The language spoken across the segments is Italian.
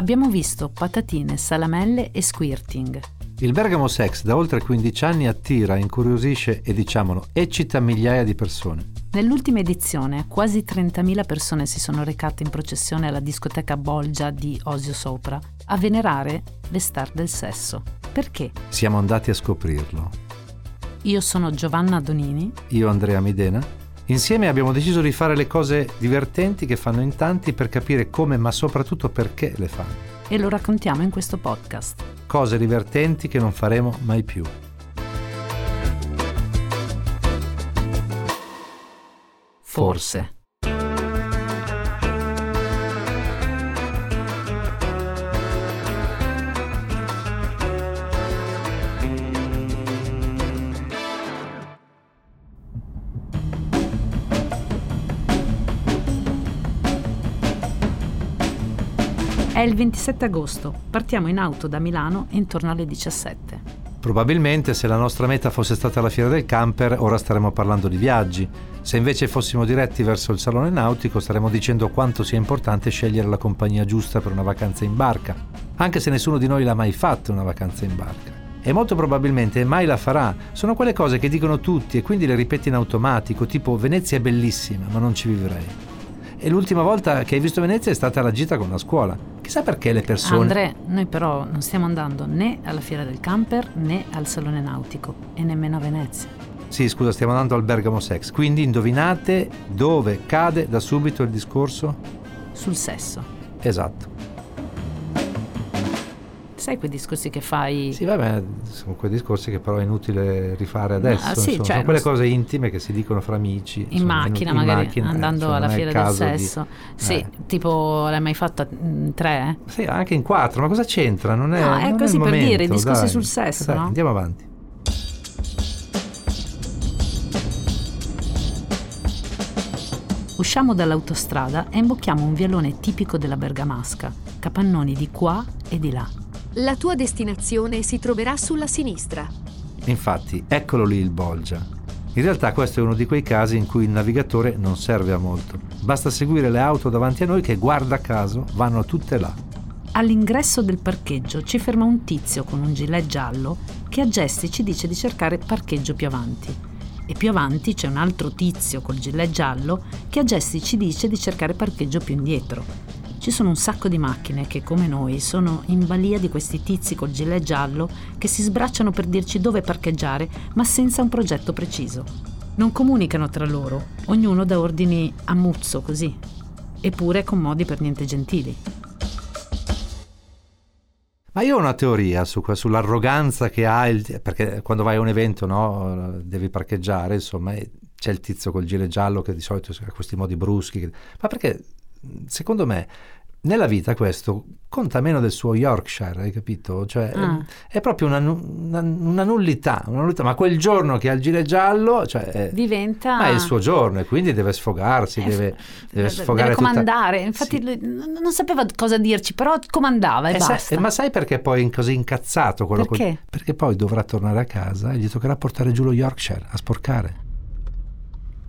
Abbiamo visto patatine, salamelle e squirting. Il Bergamo Sex da oltre 15 anni attira, incuriosisce e diciamolo eccita migliaia di persone. Nell'ultima edizione quasi 30.000 persone si sono recate in processione alla discoteca Bolgia di Osio Sopra a venerare le star del sesso. Perché? Siamo andati a scoprirlo. Io sono Giovanna Donini. Io Andrea Midena. Insieme abbiamo deciso di fare le cose divertenti che fanno in tanti per capire come ma soprattutto perché le fanno. E lo raccontiamo in questo podcast cose divertenti che non faremo mai più. Forse. È il 27 agosto, partiamo in auto da Milano intorno alle 17. Probabilmente se la nostra meta fosse stata la fiera del camper, ora staremmo parlando di viaggi. Se invece fossimo diretti verso il salone nautico, staremmo dicendo quanto sia importante scegliere la compagnia giusta per una vacanza in barca, anche se nessuno di noi l'ha mai fatto una vacanza in barca. E molto probabilmente mai la farà. Sono quelle cose che dicono tutti e quindi le ripeti in automatico, tipo Venezia è bellissima, ma non ci vivrei. E l'ultima volta che hai visto Venezia è stata la gita con la scuola. Chissà perché le persone... Andre, noi però non stiamo andando né alla fiera del camper né al salone nautico e nemmeno a Venezia. Sì, scusa, stiamo andando al Bergamo Sex. Quindi indovinate dove cade da subito il discorso? Sul sesso. Esatto. Sai quei discorsi che fai? Sì, vabbè, sono quei discorsi che però è inutile rifare adesso. Ah, sì, cioè, sono quelle cose intime che si dicono fra amici. In insomma, macchina, in, in magari macchina, andando cioè, alla fiera del sesso. Di, sì, eh. tipo l'hai mai fatta in tre? Sì, anche in quattro, ma cosa c'entra? Non è, no, è non così è per momento, dire, i discorsi dai. sul sesso, Dai, no? Andiamo avanti. Usciamo dall'autostrada e imbocchiamo un vialone tipico della bergamasca, capannoni di qua e di là. La tua destinazione si troverà sulla sinistra. Infatti, eccolo lì il Bolgia. In realtà questo è uno di quei casi in cui il navigatore non serve a molto. Basta seguire le auto davanti a noi che, guarda caso, vanno tutte là. All'ingresso del parcheggio ci ferma un tizio con un gilet giallo che a gesti ci dice di cercare parcheggio più avanti. E più avanti c'è un altro tizio col gilet giallo che a gesti ci dice di cercare parcheggio più indietro. Ci sono un sacco di macchine che, come noi, sono in balia di questi tizi col gilet giallo che si sbracciano per dirci dove parcheggiare, ma senza un progetto preciso. Non comunicano tra loro, ognuno dà ordini a muzzo così, eppure con modi per niente gentili. Ma io ho una teoria su, sull'arroganza che ha, il, perché quando vai a un evento no, devi parcheggiare, insomma, c'è il tizio col gilet giallo che di solito ha questi modi bruschi. Ma perché, secondo me, nella vita questo conta meno del suo Yorkshire, hai capito? Cioè, Ah. è, proprio una, una, una nullità, una nullità, ma quel giorno che ha il gilet giallo, cioè, Diventa... ma è il suo giorno e quindi deve sfogarsi, Eh, deve, deve sfogare deve tutta- comandare. Infatti Sì. lui non sapeva cosa dirci, però comandava e Eh, sai- basta. eh, ma sai perché poi è così incazzato quello Perché? col- perché poi dovrà tornare a casa e gli toccherà portare giù lo Yorkshire a sporcare.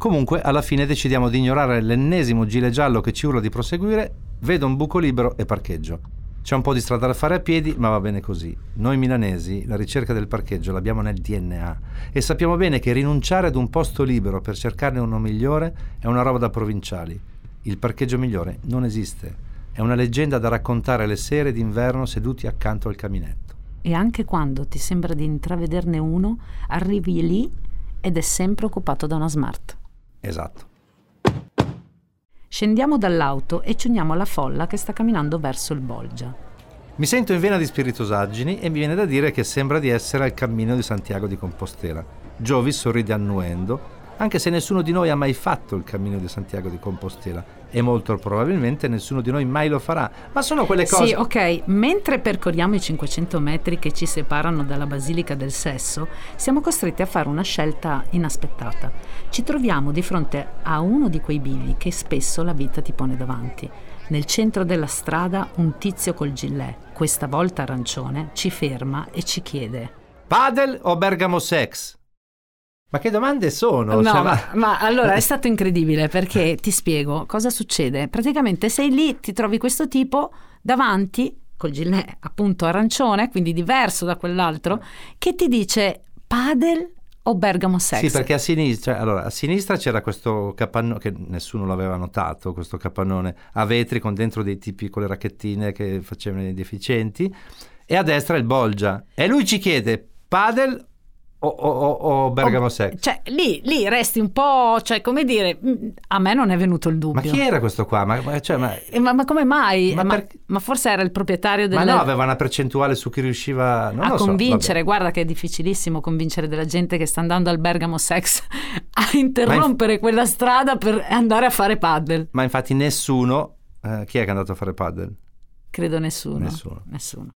Comunque, alla fine decidiamo di ignorare l'ennesimo gilet giallo che ci urla di proseguire, vedo un buco libero e parcheggio. C'è un po' di strada da fare a piedi, ma va bene così. Noi milanesi la ricerca del parcheggio l'abbiamo nel DNA e sappiamo bene che rinunciare ad un posto libero per cercarne uno migliore è una roba da provinciali. Il parcheggio migliore non esiste. È una leggenda da raccontare le sere d'inverno seduti accanto al caminetto. E anche quando ti sembra di intravederne uno, arrivi lì ed è sempre occupato da una smart. Esatto. Scendiamo dall'auto e ci uniamo alla folla che sta camminando verso il Bolgia. Mi sento in vena di spiritosaggini e mi viene da dire che sembra di essere al cammino di Santiago di Compostela. Giovi sorride annuendo, anche se nessuno di noi ha mai fatto il cammino di Santiago di Compostela e molto probabilmente nessuno di noi mai lo farà. Ma sono quelle cose... Sì, ok, mentre percorriamo i 500 metri che ci separano dalla Basilica del Sesso, siamo costretti a fare una scelta inaspettata. Ci troviamo di fronte a uno di quei bivi che spesso la vita ti pone davanti. Nel centro della strada un tizio col gilet, questa volta arancione, ci ferma e ci chiede Padel o Bergamo Sex? Ma che domande sono? No, Cioè, ma, ma allora è stato incredibile perché ti spiego cosa succede. Praticamente sei lì, ti trovi questo tipo davanti col gilet appunto arancione, quindi diverso da quell'altro, che ti dice padel o Bergamo Sex? Sì, perché a sinistra, allora, a sinistra c'era questo capannone, che nessuno l'aveva notato, questo capannone a vetri con dentro dei tipi con le racchettine che facevano i deficienti, e a destra il Bolgia. E lui ci chiede padel o, o, o Bergamo Sex? Cioè, lì, lì, resti un po', cioè, come dire, a me non è venuto il dubbio. Ma chi era questo qua? Ma, cioè, ma... Eh, ma, ma come mai? Ma, per... ma, forse era il proprietario del... Ma no, aveva una percentuale su chi riusciva a convincere. So, Guarda che è difficilissimo convincere della gente che sta andando al Bergamo Sex a interrompere in... quella strada per andare a fare paddle. Ma infatti nessuno... Eh, chi è che è andato a fare paddle? Credo nessuno. Nessuno. nessuno.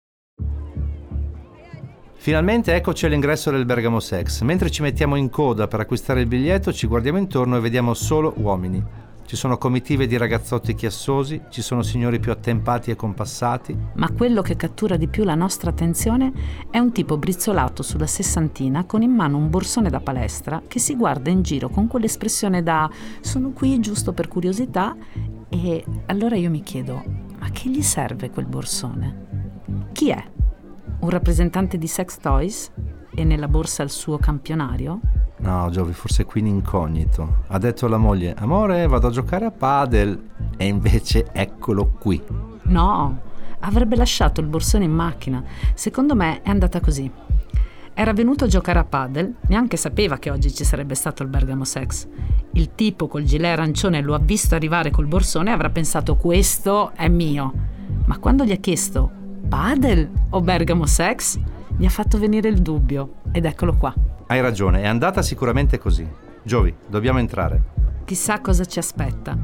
Finalmente eccoci all'ingresso del Bergamo Sex. Mentre ci mettiamo in coda per acquistare il biglietto, ci guardiamo intorno e vediamo solo uomini. Ci sono comitive di ragazzotti chiassosi, ci sono signori più attempati e compassati. Ma quello che cattura di più la nostra attenzione è un tipo brizzolato sulla sessantina con in mano un borsone da palestra che si guarda in giro con quell'espressione da sono qui giusto per curiosità e allora io mi chiedo, ma che gli serve quel borsone? Chi è? Un rappresentante di Sex Toys e nella borsa il suo campionario? No, Giovi, forse qui in incognito. Ha detto alla moglie, amore, vado a giocare a padel. E invece eccolo qui. No, avrebbe lasciato il borsone in macchina. Secondo me è andata così. Era venuto a giocare a padel, neanche sapeva che oggi ci sarebbe stato il Bergamo Sex. Il tipo col gilet arancione lo ha visto arrivare col borsone e avrà pensato questo è mio. Ma quando gli ha chiesto Padel o Bergamo Sex? Mi ha fatto venire il dubbio ed eccolo qua. Hai ragione, è andata sicuramente così. Giovi, dobbiamo entrare. Chissà cosa ci aspetta.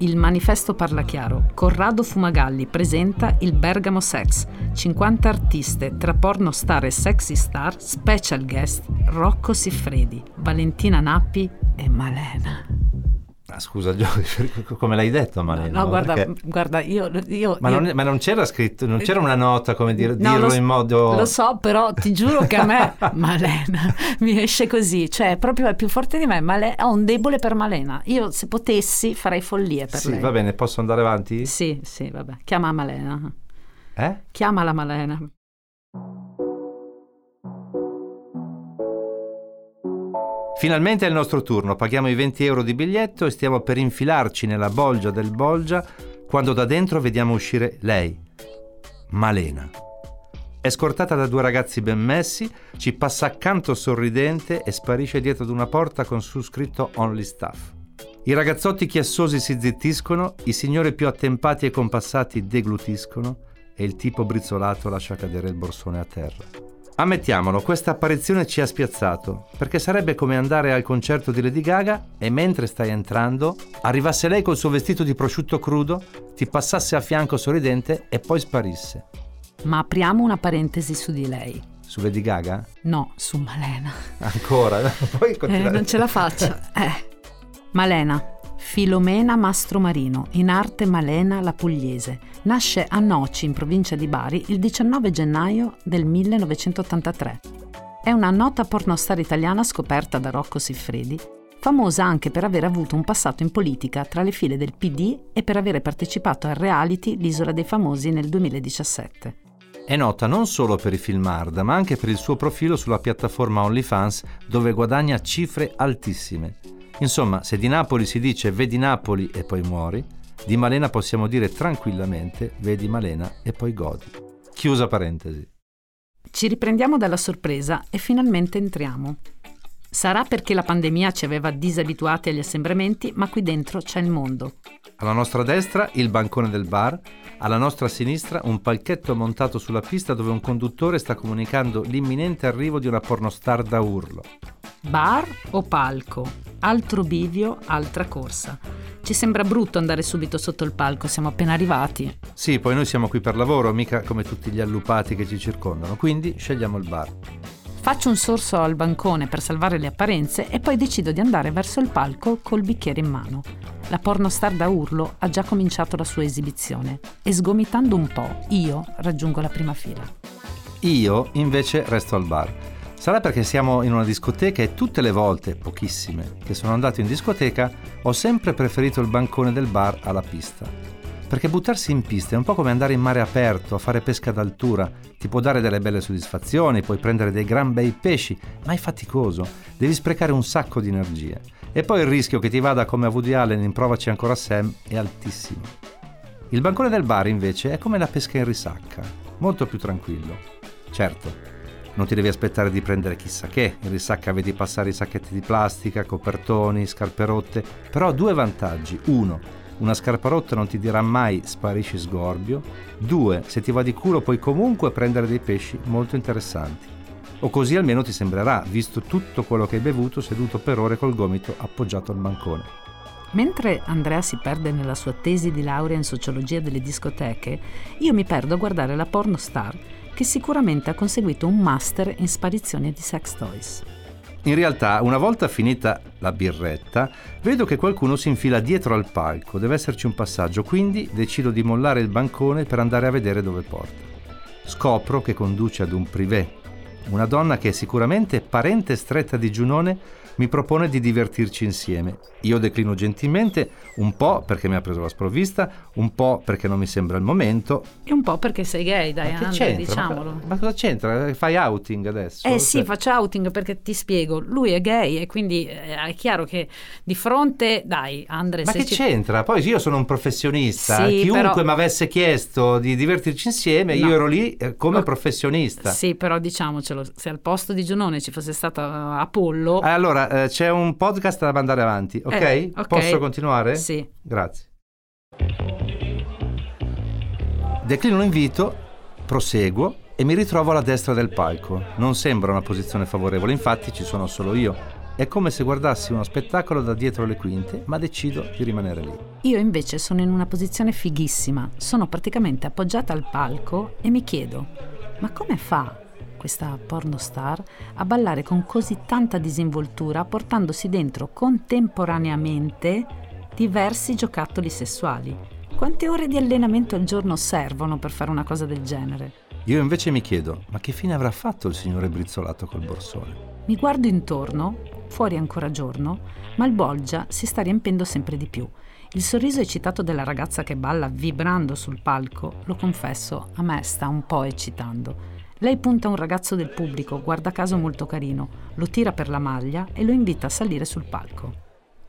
Il manifesto parla chiaro. Corrado Fumagalli presenta il Bergamo Sex. 50 artiste tra pornostar e sexy star, special guest Rocco Siffredi, Valentina Nappi e Malena. Ah, scusa come l'hai detto Malena? No, guarda, Perché... guarda io... io, ma, io... Non, ma, Non, c'era scritto, non c'era una nota come dire, no, dirlo lo, in modo... Lo so, però ti giuro che a me Malena mi esce così, cioè proprio è più forte di me, Male... ho un debole per Malena. Io se potessi farei follie per sì, lei. va bene, posso andare avanti? Sì, sì, vabbè, chiama Malena. Eh? Chiamala Malena. Finalmente è il nostro turno, paghiamo i 20 euro di biglietto e stiamo per infilarci nella bolgia del bolgia quando da dentro vediamo uscire lei, Malena. È scortata da due ragazzi ben messi, ci passa accanto sorridente e sparisce dietro ad una porta con su scritto Only Staff. I ragazzotti chiassosi si zittiscono, i signori più attempati e compassati deglutiscono e il tipo brizzolato lascia cadere il borsone a terra. Ammettiamolo, questa apparizione ci ha spiazzato, perché sarebbe come andare al concerto di Lady Gaga e mentre stai entrando arrivasse lei col suo vestito di prosciutto crudo, ti passasse a fianco sorridente e poi sparisse. Ma apriamo una parentesi su di lei. Su Lady Gaga? No, su Malena. Ancora? Poi eh, non ce la faccio. Eh. Malena, Filomena Mastromarino, in arte Malena la Pugliese. Nasce a Noci, in provincia di Bari, il 19 gennaio del 1983. È una nota pornostar italiana scoperta da Rocco Siffredi, famosa anche per aver avuto un passato in politica tra le file del PD e per aver partecipato al reality L'Isola dei Famosi nel 2017. È nota non solo per i film hard, ma anche per il suo profilo sulla piattaforma OnlyFans, dove guadagna cifre altissime. Insomma, se di Napoli si dice vedi Napoli e poi muori, di Malena possiamo dire tranquillamente vedi Malena e poi godi. Chiusa parentesi. Ci riprendiamo dalla sorpresa e finalmente entriamo. Sarà perché la pandemia ci aveva disabituati agli assembramenti, ma qui dentro c'è il mondo. Alla nostra destra il bancone del bar, alla nostra sinistra un palchetto montato sulla pista dove un conduttore sta comunicando l'imminente arrivo di una pornostar da urlo. Bar o palco? Altro bivio, altra corsa. Ci sembra brutto andare subito sotto il palco, siamo appena arrivati. Sì, poi noi siamo qui per lavoro, mica come tutti gli allupati che ci circondano, quindi scegliamo il bar. Faccio un sorso al bancone per salvare le apparenze e poi decido di andare verso il palco col bicchiere in mano. La pornostar da urlo ha già cominciato la sua esibizione e sgomitando un po' io raggiungo la prima fila. Io invece resto al bar. Sarà perché siamo in una discoteca e tutte le volte, pochissime, che sono andato in discoteca ho sempre preferito il bancone del bar alla pista. Perché buttarsi in pista è un po' come andare in mare aperto, a fare pesca d'altura. Ti può dare delle belle soddisfazioni, puoi prendere dei gran bei pesci, ma è faticoso, devi sprecare un sacco di energie. E poi il rischio che ti vada come a Woody Allen in Provaci ancora Sam è altissimo. Il bancone del bar invece è come la pesca in risacca, molto più tranquillo. Certo, non ti devi aspettare di prendere chissà che, in risacca vedi passare i sacchetti di plastica, copertoni, scarpe rotte, però due vantaggi. Uno, una scarpa rotta non ti dirà mai sparisci sgorbio. Due, se ti va di culo puoi comunque prendere dei pesci molto interessanti. O così almeno ti sembrerà, visto tutto quello che hai bevuto seduto per ore col gomito appoggiato al bancone. Mentre Andrea si perde nella sua tesi di laurea in sociologia delle discoteche, io mi perdo a guardare la porno star che sicuramente ha conseguito un master in sparizione di sex toys. In realtà, una volta finita la birretta, vedo che qualcuno si infila dietro al palco, deve esserci un passaggio, quindi decido di mollare il bancone per andare a vedere dove porta. Scopro che conduce ad un privé, una donna che è sicuramente parente stretta di Giunone mi propone di divertirci insieme. Io declino gentilmente, un po' perché mi ha preso la sprovvista, un po' perché non mi sembra il momento. E un po' perché sei gay, dai, ma Andre, diciamolo. Ma, ma, cosa c'entra? Fai outing adesso? Eh sì, cioè... faccio outing perché ti spiego, lui è gay e quindi eh, è chiaro che di fronte, dai, Andre... Ma che ci... c'entra? Poi io sono un professionista, sì, chiunque però... mi avesse chiesto di divertirci insieme, no. io ero lì eh, come no. professionista. Sì, però diciamocelo, se al posto di Giunone ci fosse stata Apollo... Eh, allora, eh, c'è un podcast da mandare avanti, ok? Eh, okay. Posso continuare? Sì. Grazie. Declino l'invito, proseguo e mi ritrovo alla destra del palco. Non sembra una posizione favorevole, infatti ci sono solo io. È come se guardassi uno spettacolo da dietro le quinte, ma decido di rimanere lì. Io invece sono in una posizione fighissima. Sono praticamente appoggiata al palco e mi chiedo, ma come fa questa pornostar, a ballare con così tanta disinvoltura, portandosi dentro contemporaneamente diversi giocattoli sessuali. Quante ore di allenamento al giorno servono per fare una cosa del genere? Io invece mi chiedo, ma che fine avrà fatto il signore brizzolato col borsone? Mi guardo intorno, fuori ancora giorno, ma il bolgia si sta riempendo sempre di più. Il sorriso eccitato della ragazza che balla vibrando sul palco, lo confesso, a me sta un po' eccitando. Lei punta un ragazzo del pubblico, guarda caso molto carino, lo tira per la maglia e lo invita a salire sul palco.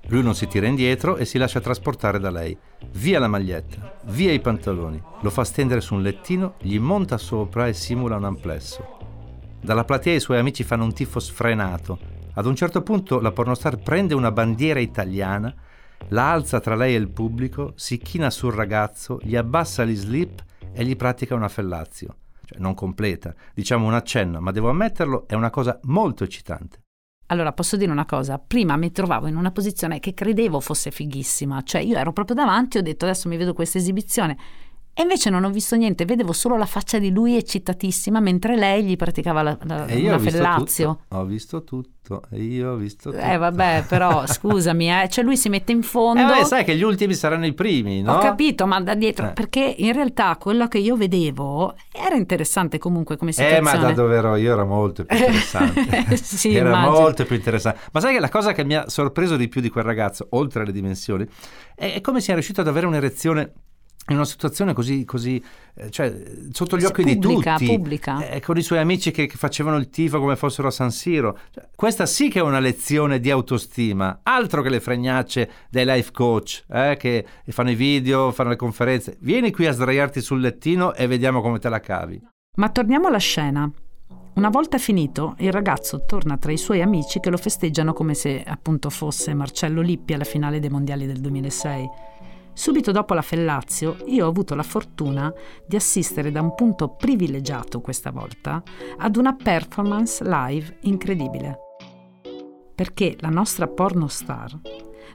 Lui non si tira indietro e si lascia trasportare da lei. Via la maglietta, via i pantaloni, lo fa stendere su un lettino, gli monta sopra e simula un amplesso. Dalla platea i suoi amici fanno un tifo sfrenato. Ad un certo punto la pornostar prende una bandiera italiana, la alza tra lei e il pubblico, si china sul ragazzo, gli abbassa gli slip e gli pratica una fellazio cioè non completa, diciamo un accenno, ma devo ammetterlo, è una cosa molto eccitante. Allora, posso dire una cosa, prima mi trovavo in una posizione che credevo fosse fighissima, cioè io ero proprio davanti, ho detto adesso mi vedo questa esibizione e invece non ho visto niente, vedevo solo la faccia di lui eccitatissima mentre lei gli praticava la, la, una fellazio. Ho visto tutto, e io ho visto tutto. Eh vabbè, però scusami, eh, cioè lui si mette in fondo. Eh vabbè, sai che gli ultimi saranno i primi, no? Ho capito, ma da dietro, eh. perché in realtà quello che io vedevo era interessante comunque come situazione. Eh, ma da dove ero io era molto più interessante. sì, era immagino. molto più interessante. Ma sai che la cosa che mi ha sorpreso di più di quel ragazzo, oltre alle dimensioni, è, è come sia riuscito ad avere un'erezione in una situazione così, così eh, cioè, sotto gli occhi pubblica, di tutti, pubblica. Eh, con i suoi amici che, che, facevano il tifo come fossero a San Siro. Cioè, questa sì che è una lezione di autostima, altro che le fregnacce dei life coach eh, che fanno i video, fanno le conferenze. Vieni qui a sdraiarti sul lettino e vediamo come te la cavi. Ma torniamo alla scena. Una volta finito, il ragazzo torna tra i suoi amici che lo festeggiano come se appunto fosse Marcello Lippi alla finale dei mondiali del 2006. Subito dopo la Fellazio io ho avuto la fortuna di assistere da un punto privilegiato questa volta ad una performance live incredibile. Perché la nostra pornostar,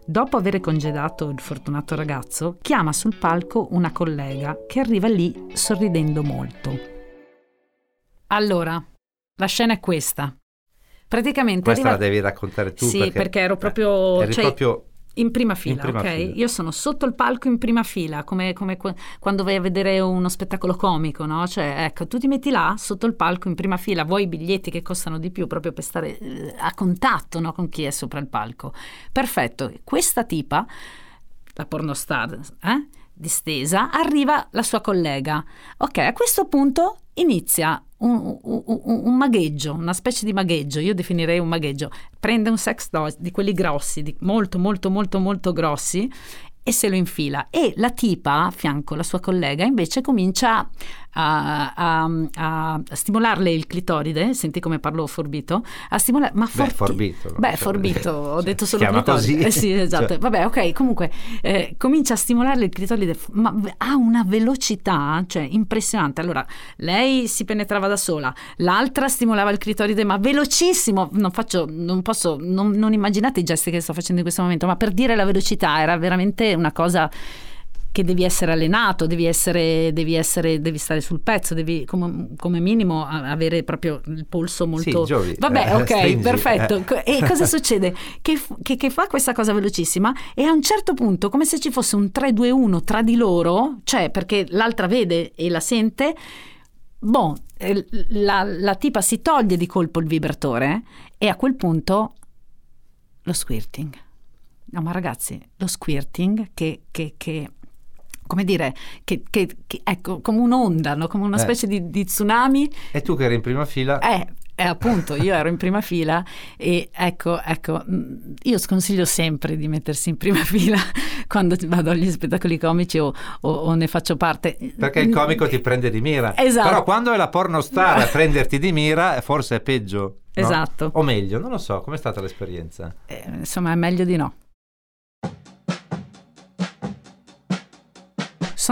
dopo aver congedato il fortunato ragazzo, chiama sul palco una collega che arriva lì sorridendo molto. Allora, la scena è questa. Praticamente questa arriva... la devi raccontare tu sì, perché, perché ero proprio, eri cioè, proprio in prima fila, in prima ok? fila. Io sono sotto il palco in prima fila, come, come qu- quando vai a vedere uno spettacolo comico, no? Cioè, ecco, tu ti metti là, sotto il palco in prima fila, vuoi i biglietti che costano di più proprio per stare eh, a contatto no? con chi è sopra il palco. Perfetto. Questa tipa, la pornostar, eh? distesa, arriva la sua collega. Ok, a questo punto inizia un, un, un, magheggio, una specie di magheggio, io definirei un magheggio. Prende un sex toy di quelli grossi, di molto, molto, molto, molto grossi e se lo infila. E la tipa a fianco, la sua collega, invece comincia a, a, a stimolarle il clitoride, senti come parlo forbito, a stimolare, ma forti, Beh, forbito. Beh, forbito, ho cioè, detto solo clitoride. Così. Eh sì, esatto. Cioè. Vabbè, ok, comunque eh, comincia a stimolarle il clitoride, ma ha una velocità, cioè impressionante. Allora, lei si penetrava da sola, l'altra stimolava il clitoride, ma velocissimo, non faccio, non posso, non, non immaginate i gesti che sto facendo in questo momento, ma per dire la velocità era veramente una cosa che devi essere allenato, devi, essere, devi, essere, devi stare sul pezzo, devi come, come, minimo avere proprio il polso molto... Sì, giovi. Vabbè, eh, ok, stringi, perfetto. Eh. E cosa succede? Che, che, che, fa questa cosa velocissima e a un certo punto, come se ci fosse un 3-2-1 tra di loro, cioè perché l'altra vede e la sente, boh, la, la tipa si toglie di colpo il vibratore e a quel punto lo squirting. No, ma ragazzi, lo squirting che, che, che come dire, che, che, che, ecco, come un'onda, no? come una eh. specie di, di, tsunami. E tu che eri in prima fila? Eh, eh, appunto, io ero in prima fila e ecco, ecco, mm, io sconsiglio sempre di mettersi in prima fila quando vado agli spettacoli comici o, o, o ne faccio parte. Perché il comico ti prende di mira. Esatto. Però quando è la pornostar a prenderti di mira, forse è peggio. No? Esatto. O meglio, non lo so, com'è stata l'esperienza? Eh, insomma, è meglio di no.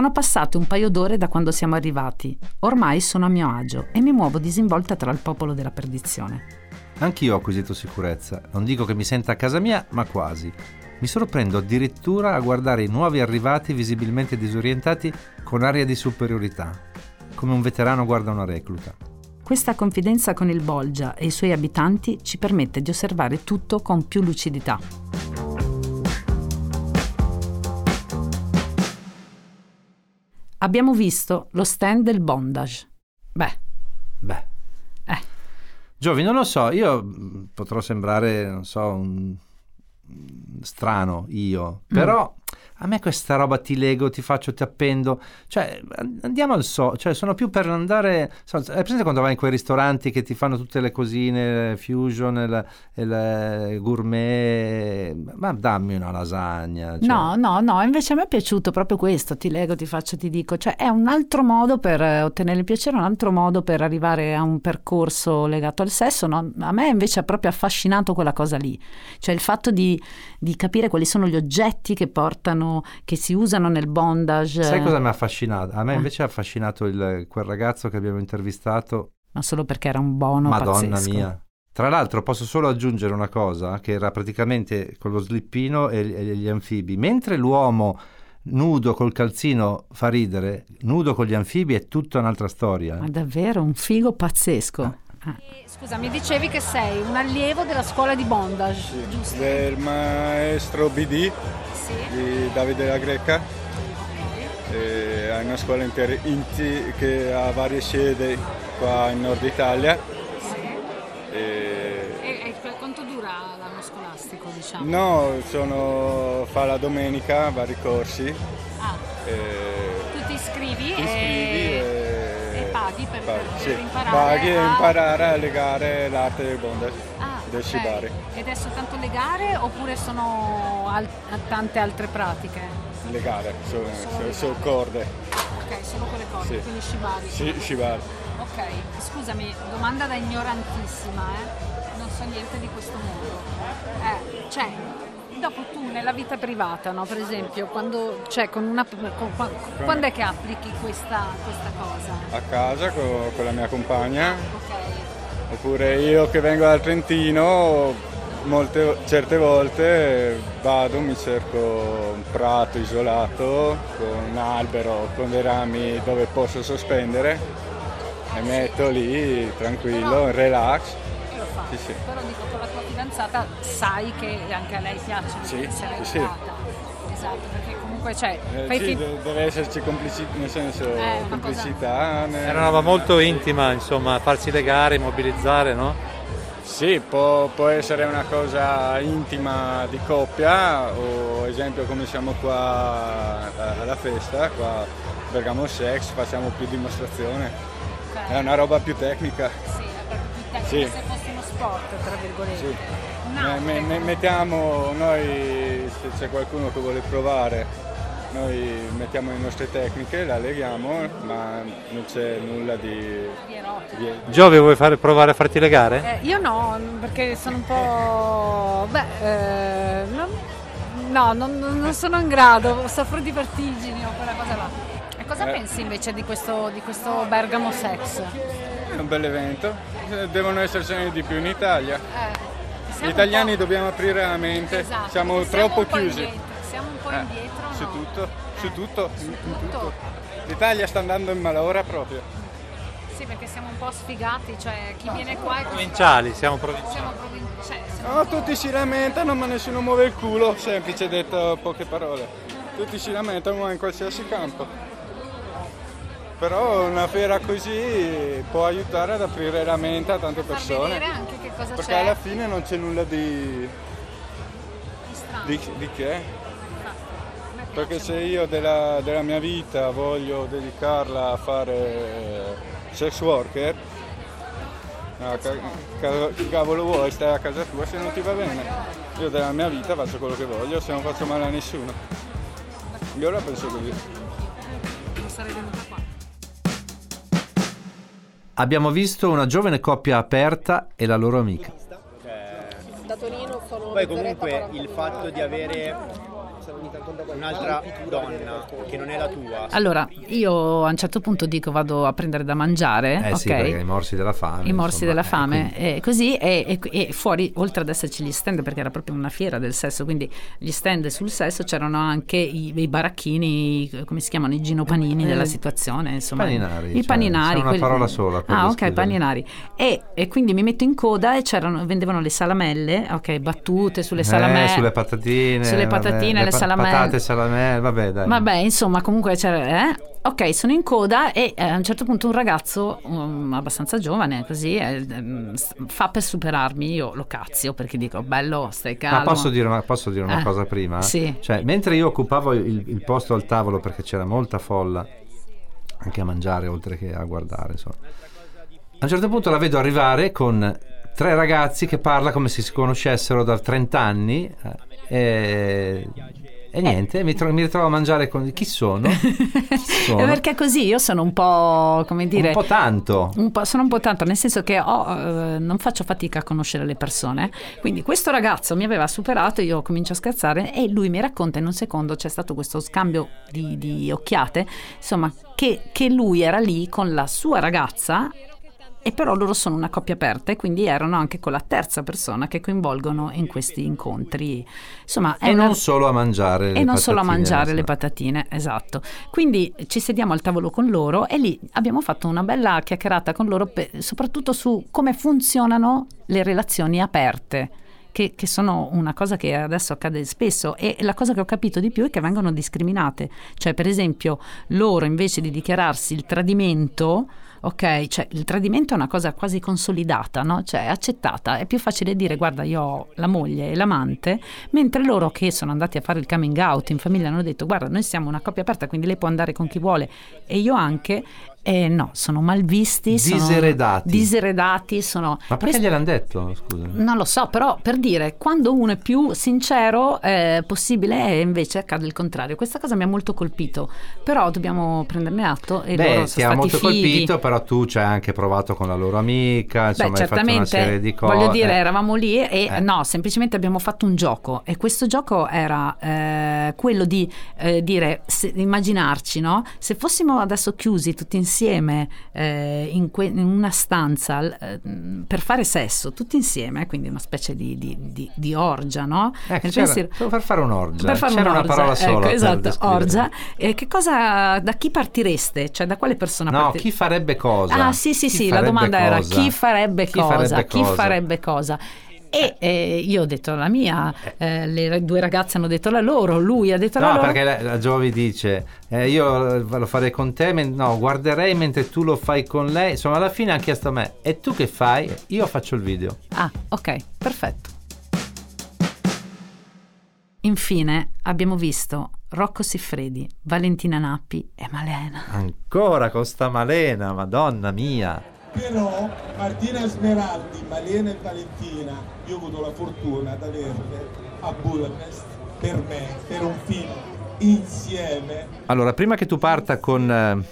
Sono passate un paio d'ore da quando siamo arrivati. Ormai sono a mio agio e mi muovo disinvolta tra il popolo della perdizione. Anch'io ho acquisito sicurezza. Non dico che mi senta a casa mia, ma quasi. Mi sorprendo addirittura a guardare i nuovi arrivati visibilmente disorientati con aria di superiorità, come un veterano guarda una recluta. Questa confidenza con il Bolgia e i suoi abitanti ci permette di osservare tutto con più lucidità. Abbiamo visto lo stand del bondage. Beh. Beh. Eh. Giovi, non lo so, io mm, potrò sembrare, non so, un strano io, mm. però a me questa roba ti lego, ti faccio, ti appendo, cioè andiamo al so, cioè sono più per andare, so, è presente quando vai in quei ristoranti che ti fanno tutte le cosine, fusion, il, il gourmet, ma dammi una lasagna. Cioè. No, no, no, invece a me è piaciuto proprio questo, ti lego, ti faccio, ti dico, cioè è un altro modo per ottenere il piacere, un altro modo per arrivare a un percorso legato al sesso, no? a me invece ha proprio affascinato quella cosa lì, cioè il fatto di, di capire quali sono gli oggetti che portano che si usano nel bondage. Sai cosa mi ha affascinato? A me eh. invece ha affascinato il, quel ragazzo che abbiamo intervistato. Ma solo perché era un bono Madonna pazzesco. mia. Tra l'altro posso solo aggiungere una cosa, che era praticamente con lo slippino e, e gli anfibi. Mentre l'uomo nudo col calzino fa ridere, nudo con gli anfibi è tutta un'altra storia. Ma davvero, un figo pazzesco. Ah. Ah. Scusa, mi dicevi che sei un allievo della scuola di bondage, sì, giusto? Del maestro BD sì. di Davide La Greca. È una scuola inter- inti- che ha varie sedi qua in Nord Italia. Sì. E... E, e quanto dura l'anno scolastico, diciamo? No, sono, fa la domenica vari corsi. Ah. E... Tu ti iscrivi? Ti iscrivi. Per, sì. imparare paghi a... imparare a legare l'arte del bondage. Ah del Shibari. Ed è soltanto le gare oppure sono al- tante altre pratiche? Le gare, sono, sono, sono corde. Ok, solo con le corde, sì. quindi Shibari. Sì, Shibari. Ok, scusami, domanda da ignorantissima, eh? Non so niente di questo mondo. Eh, cioè, dopo tu nella vita privata, no? per esempio, quando, cioè, con una, con, quando è che applichi questa, questa cosa? A casa con, con la mia compagna. Ok Oppure io che vengo dal Trentino, molte, certe volte vado, mi cerco un prato isolato con un albero, con dei rami dove posso sospendere e metto lì tranquillo, in relax. Sì, sì. Però dico con la tua fidanzata sai che anche a lei piace sì, essere sì, sì. Esatto, perché comunque c'è. Eh, sì, fin... deve esserci complicità, nel senso eh, complicità. Nel... Era una roba molto intima, insomma, farsi legare, immobilizzare, no? Sì, può, può, essere una cosa intima di coppia o esempio come siamo qua alla festa, qua Bergamo Sex, facciamo più dimostrazione. Okay. È una roba più tecnica. Sì, è proprio più tecnica sì. Sport, tra virgolette. Sì. No, me, me, mettiamo noi, se c'è qualcuno che vuole provare, noi mettiamo le nostre tecniche, la leghiamo, ma non c'è nulla di... di Giove vuoi fare, provare a farti legare? Eh, io no, perché sono un po'... Beh, eh, non... no, non, non, sono in grado, soffro di vertigini o quella cosa là. E cosa eh. pensi invece di questo, di questo Bergamo Sex? È un bel evento, devono essercene di più in Italia. Eh. Gli italiani dobbiamo aprire la mente, esatto, siamo troppo chiusi. Indietro. Siamo un po' eh, indietro. Su no? tutto, eh, su tutto, su tutto. L'Italia sta andando in malora proprio. Sì, perché siamo un po' sfigati, cioè chi viene qua è provinciali, siamo provinciali. Siamo provin- cioè, siamo no, tutti si lamentano ma nessuno muove il culo, semplice detto poche parole. Tutti si lamentano in qualsiasi campo però una fiera così può aiutare ad aprire la mente a tante persone. anche che cosa perché c'è. alla fine non c'è nulla di, di, di che. Perché se io della, della, mia vita voglio dedicarla a fare sex worker, no, che cavolo vuoi, stai a casa tua se non ti va bene. Io della mia vita faccio quello che voglio, se non faccio male a nessuno. Io la penso così. Non sarei venuta qua. Abbiamo visto una giovane coppia aperta e la loro amica. Da Torino sono Poi comunque il fatto di avere un'altra donna che non è la tua. Allora, io a un certo punto dico vado a prendere da mangiare. Eh okay? sì, perché i morsi della fame. I morsi insomma, della fame. Eh, e così, e, e, e, fuori, oltre ad esserci gli stand, perché era proprio una fiera del sesso, quindi gli stand sul sesso c'erano anche i, i baracchini, come si chiamano, i ginopanini eh, della situazione. Insomma, paninari. I cioè, paninari. C'è una quelli... parola sola. Ah, ok, scrivere. paninari. E, e, quindi mi metto in coda e vendevano le salamelle, ok, battute sulle salamelle. Eh, sulle patatine. Sulle patatine, vabbè, le, le salamelle. Patate, salamelle, vabbè dai. Vabbè, insomma, comunque c'era... Eh? Ok, sono in coda e eh, a un certo punto un ragazzo um, abbastanza giovane, così, eh, mm, fa per superarmi, io lo cazzio perché dico, bello, stai calmo. Ma posso dire una, posso dire una eh, cosa prima? Sì. Cioè, mentre io occupavo il, il, posto al tavolo perché c'era molta folla, anche a mangiare oltre che a guardare, insomma. A un certo punto la vedo arrivare con tre ragazzi che parla come se si conoscessero da 30 anni eh, e niente, mi, tro- mi, ritrovo a mangiare con chi sono? Chi sono? Perché così io sono un po', come dire... Un po' tanto. Un po', sono un po' tanto, nel senso che ho, eh, non faccio fatica a conoscere le persone. Quindi questo ragazzo mi aveva superato, io comincio a scherzare e lui mi racconta in un secondo, c'è stato questo scambio di, di occhiate, insomma, che, che lui era lì con la sua ragazza e però loro sono una coppia aperta e quindi erano anche con la terza persona che coinvolgono in questi incontri. Insomma, e una... non solo a mangiare e le non solo a mangiare le patatine, esatto. Quindi ci sediamo al tavolo con loro e lì abbiamo fatto una bella chiacchierata con loro, per, soprattutto su come funzionano le relazioni aperte. Che, che, sono una cosa che adesso accade spesso e la cosa che ho capito di più è che vengono discriminate. Cioè, per esempio, loro invece di dichiararsi il tradimento ok? Cioè il tradimento è una cosa quasi consolidata, no? Cioè accettata, è più facile dire guarda io ho la moglie e l'amante, mentre loro che sono andati a fare il coming out in famiglia hanno detto guarda noi siamo una coppia aperta quindi lei può andare con chi vuole e io anche eh, no, sono malvisti, diseredati. Sono diseredati sono... Ma perché Questo... gliel'hanno detto? Scusa. Non lo so, però per dire, quando uno è più sincero è possibile e invece accade il contrario. Questa cosa mi ha molto colpito, però dobbiamo prenderne atto e Beh, ti ha molto fighi. colpito, però tu ci hai anche provato con la loro amica, insomma Beh, certamente, hai fatto una serie di cose. Voglio dire, eravamo lì e eh. no, semplicemente abbiamo fatto un gioco e questo gioco era eh, quello di eh, dire, se, immaginarci, no? Se fossimo adesso chiusi tutti insieme insieme eh, in, que- in, una stanza eh, per fare sesso, tutti insieme, quindi una specie di, di, di, di orgia, no? Eh, pensiero, per fare un'orgia, per fare c'era un'orgia, una parola sola. Ecco, esatto, orgia. E che cosa, da chi partireste? Cioè da quale persona no, chi farebbe cosa? Ah sì sì chi sì, la domanda cosa? era chi farebbe chi cosa? Farebbe chi cosa? farebbe cosa? E eh, io ho detto la mia, eh, le due ragazze hanno detto la loro, lui ha detto no, la loro. perché la, la Giovi dice, eh, io lo farei con te, no, guarderei mentre tu lo fai con lei. Insomma, alla fine ha chiesto a me, e tu che fai? Io faccio il video. Ah, ok, perfetto. Infine abbiamo visto Rocco Siffredi, Valentina Nappi e Malena. Ancora con sta Malena, madonna mia. Però Martina Smeraldi, Malena e Valentina, io ho avuto la fortuna di averle a Budapest per me, per un film insieme. Allora, prima che tu parta con, eh,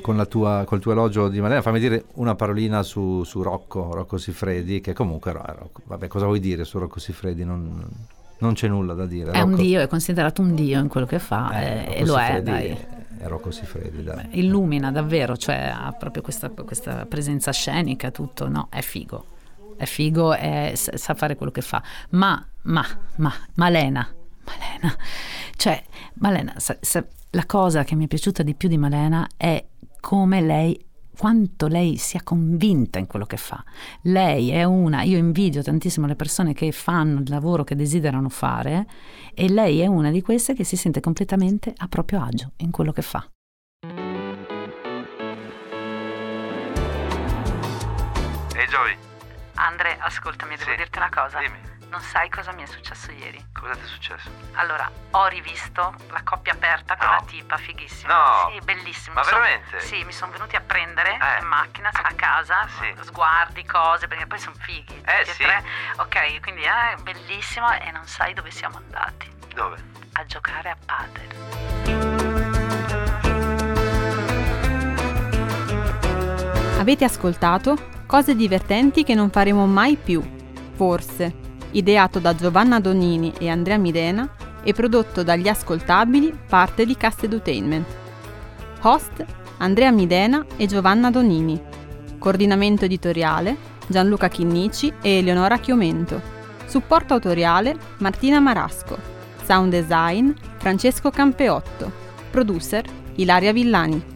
con la tua, col tuo elogio di Malena, fammi dire una parolina su, su Rocco, Rocco Siffredi, che comunque, vabbè, cosa vuoi dire su Rocco Siffredi? Non, non c'è nulla da dire. È un Rocco- dio, è considerato un dio in quello che fa eh, eh, e lo è, dai. Rocco Siffredi, dai. illumina davvero, cioè ha proprio questa, questa presenza scenica, tutto, no, è figo, è figo, sa sa fare quello che fa, ma, ma, ma, Malena, Malena, cioè, Malena, sa- sa- la cosa che mi è piaciuta di più di Malena è come lei, quanto lei sia convinta in quello che fa. Lei è una, io invidio tantissimo le persone che fanno il lavoro che desiderano fare e lei è una di queste che si sente completamente a proprio agio in quello che fa. Ehi Giovi, Andre, ascoltami, devo Sì, dirti una cosa. dimmi. Non sai cosa mi è successo ieri. cosa ti è successo? Allora, ho rivisto la coppia aperta con No. la tipa, fighissima. No. Sì, bellissimo. Ma Mi son- veramente? Sì, mi sono venuti a prendere Eh. in macchina a casa, Sì. sguardi, cose, perché poi sono fighi. tutti e sì. tre. Ok, quindi è bellissimo e non sai dove siamo andati. Dove? A giocare a padel. Avete ascoltato Cose divertenti che non faremo mai più, forse, ideato da Giovanna Donini e Andrea Midena e prodotto dagli ascoltabili parte di Cast Edutainment. Host Andrea Midena e Giovanna Donini. Coordinamento editoriale Gianluca Chinnici e Eleonora Chiomento. Supporto autoriale Martina Marasco. Sound design Francesco Campeotto. Producer Ilaria Villani.